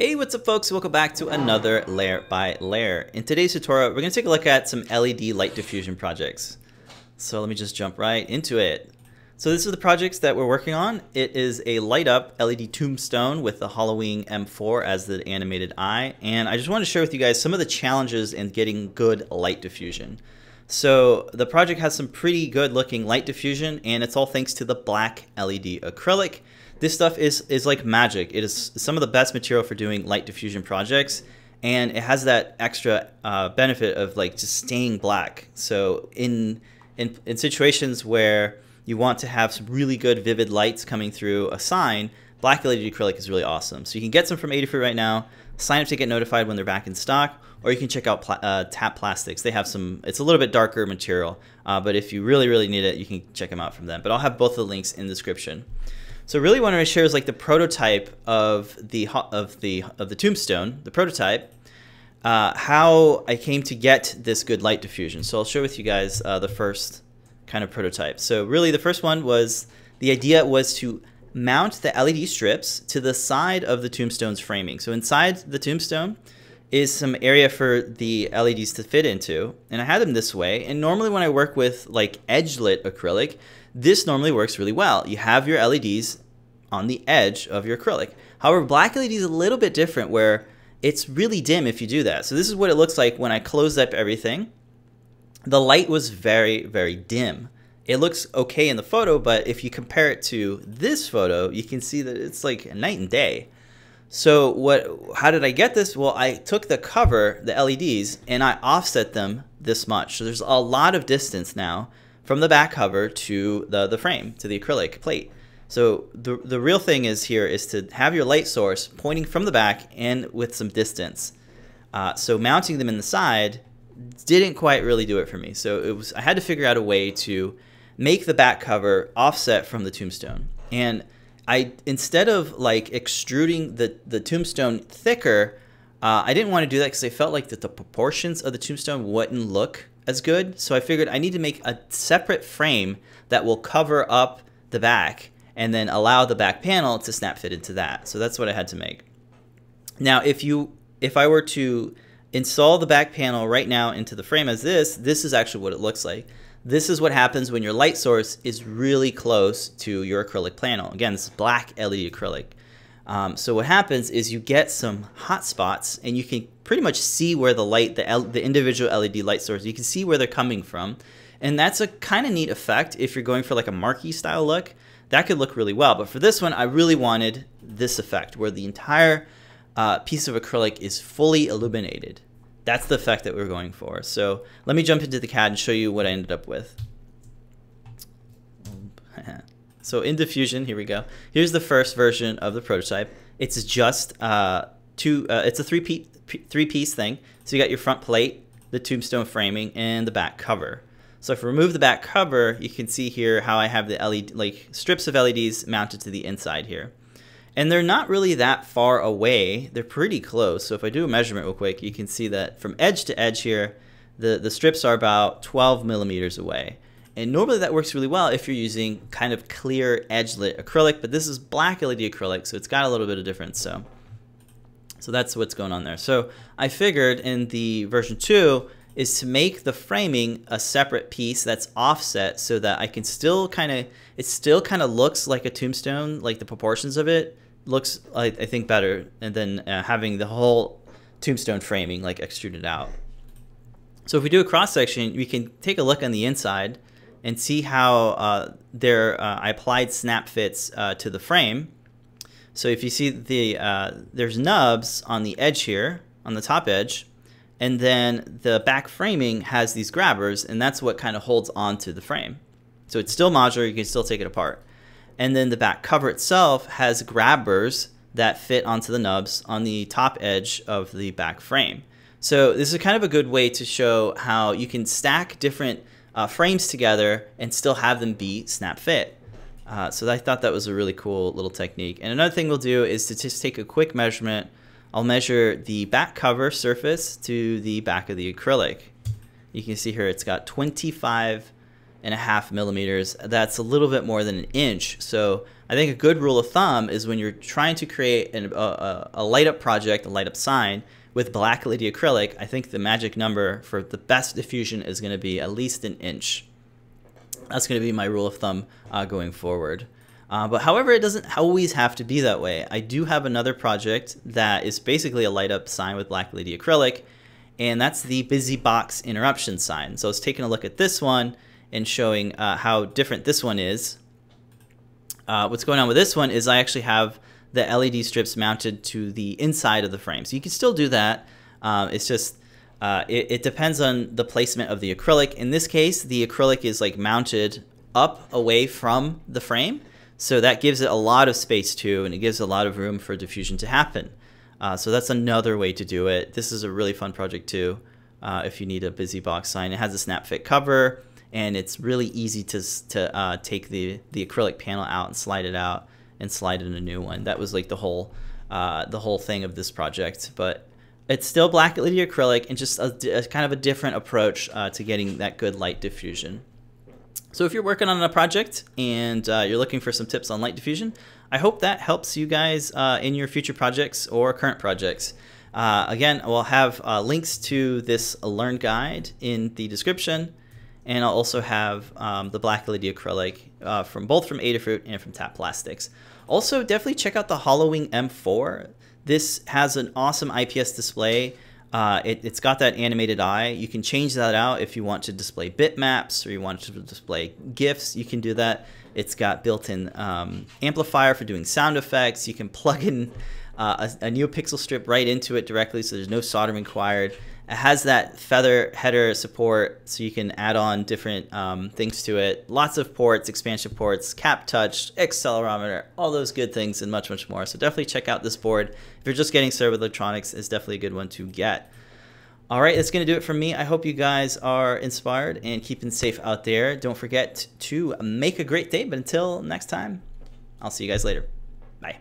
Hey, what's up folks? Welcome back to another Layer by Layer. In today's tutorial, we're to take a look at some LED light diffusion projects. So let me just jump right into it. So this is the projects that we're working on. It is a light up LED tombstone with the HalloWing M4 as the animated eye. And I just want to share with you guys some of the challenges in getting good light diffusion. So the project has some pretty good looking light diffusion and it's all thanks to the black LED acrylic. This stuff is, is like magic. It is some of the best material for doing light diffusion projects and it has that extra uh, benefit of like just staying black. So in, in, in situations where you want to have some really good vivid lights coming through a sign, black LED acrylic is really awesome. So you can get some from Adafruit right now, sign up to get notified when they're back in stock, or you can check out pla uh, Tap Plastics. They have some, it's a little bit darker material, uh, but if you really, really need it, you can check them out from them. But I'll have both the links in the description. So really what I want to share is like the prototype of the of the of the tombstone, the prototype, uh, how I came to get this good light diffusion. So I'll share with you guys uh, the first kind of prototype. So really the first one was the idea was to mount the LED strips to the side of the tombstone's framing. So inside the tombstone is some area for the LEDs to fit into, and I had them this way. And normally when I work with like edge lit acrylic, this normally works really well. You have your LEDs on the edge of your acrylic. However, black LED is a little bit different where it's really dim if you do that. So this is what it looks like when I close up everything. The light was very, very dim. It looks okay in the photo, but if you compare it to this photo, you can see that it's like night and day. So what? How did I get this? Well, I took the cover, the LEDs, and I offset them this much. So there's a lot of distance now from the back cover to the, the frame, to the acrylic plate. So the, the real thing is here is to have your light source pointing from the back and with some distance. Uh, so mounting them in the side didn't quite really do it for me. So it was I had to figure out a way to make the back cover offset from the tombstone. And I instead of like extruding the, the tombstone thicker, uh, I didn't want to do that because I felt like that the proportions of the tombstone wouldn't look as good. So I figured I need to make a separate frame that will cover up the back and then allow the back panel to snap fit into that. So that's what I had to make. Now, if you if I were to install the back panel right now into the frame as this, this is actually what it looks like. This is what happens when your light source is really close to your acrylic panel. Again, this is black LED acrylic. Um, so what happens is you get some hot spots and you can pretty much see where the light, the, L, the individual LED light source, you can see where they're coming from. And that's a kind of neat effect if you're going for like a marquee style look. That could look really well. But for this one, I really wanted this effect where the entire uh, piece of acrylic is fully illuminated. That's the effect that we're going for. So let me jump into the CAD and show you what I ended up with. So in diffusion, here we go. Here's the first version of the prototype. It's just uh, two. Uh, it's a three piece three piece thing. So you got your front plate, the tombstone framing, and the back cover. So if I remove the back cover, you can see here how I have the LED like strips of LEDs mounted to the inside here. And they're not really that far away. They're pretty close. So if I do a measurement real quick, you can see that from edge to edge here, the, the strips are about 12 millimeters away. And normally that works really well if you're using kind of clear edge lit acrylic, but this is black LED acrylic, so it's got a little bit of difference. So, so that's what's going on there. So I figured in the version two is to make the framing a separate piece that's offset so that I can still kind of, it still kind of looks like a tombstone, like the proportions of it looks, I, I think, better then uh, having the whole tombstone framing like extruded out. So if we do a cross section, we can take a look on the inside and see how uh, there uh, I applied snap fits uh, to the frame. So if you see the uh, there's nubs on the edge here, on the top edge, and then the back framing has these grabbers, and that's what kind of holds onto the frame. So it's still modular, you can still take it apart. And then the back cover itself has grabbers that fit onto the nubs on the top edge of the back frame. So this is kind of a good way to show how you can stack different uh, frames together and still have them be snap fit. Uh, so I thought that was a really cool little technique. And another thing we'll do is to just take a quick measurement. I'll measure the back cover surface to the back of the acrylic. You can see here it's got 25 and a half millimeters. That's a little bit more than an inch. So I think a good rule of thumb is when you're trying to create an, a, a light up project, a light up sign with black LED acrylic, I think the magic number for the best diffusion is going to be at least an inch. That's going to be my rule of thumb uh, going forward. Uh, but however, it doesn't always have to be that way. I do have another project that is basically a light up sign with black LED acrylic, and that's the busy box interruption sign. So I was taking a look at this one and showing uh, how different this one is. Uh, what's going on with this one is I actually have the LED strips mounted to the inside of the frame. So you can still do that. Um, it's just, uh, it, it depends on the placement of the acrylic. In this case, the acrylic is like mounted up away from the frame. So that gives it a lot of space too, and it gives a lot of room for diffusion to happen. Uh, so that's another way to do it. This is a really fun project too. Uh, if you need a busy box sign, it has a snap fit cover, and it's really easy to to uh, take the the acrylic panel out and slide it out and slide in a new one. That was like the whole uh, the whole thing of this project, but it's still black LED acrylic and just a, a kind of a different approach uh, to getting that good light diffusion. So if you're working on a project and uh, you're looking for some tips on light diffusion, I hope that helps you guys uh, in your future projects or current projects. Uh, again, we'll have uh, links to this Learn guide in the description, and I'll also have um, the black LED acrylic uh, from both from Adafruit and from Tap Plastics. Also, definitely check out the HalloWing M4. This has an awesome IPS display uh, it, has got that animated eye. You can change that out if you want to display bitmaps or you want to display GIFs. You can do that. It's got built-in um, amplifier for doing sound effects. You can plug in uh, a, a NeoPixel strip right into it directly, so there's no soldering required. It has that feather header support, so you can add on different um, things to it. Lots of ports, expansion ports, cap touch, accelerometer, all those good things, and much, much more. So definitely check out this board. If you're just getting started with electronics, it's definitely a good one to get. All right, that's going to do it for me. I hope you guys are inspired and keeping safe out there. Don't forget to make a great day. But until next time, I'll see you guys later. Bye.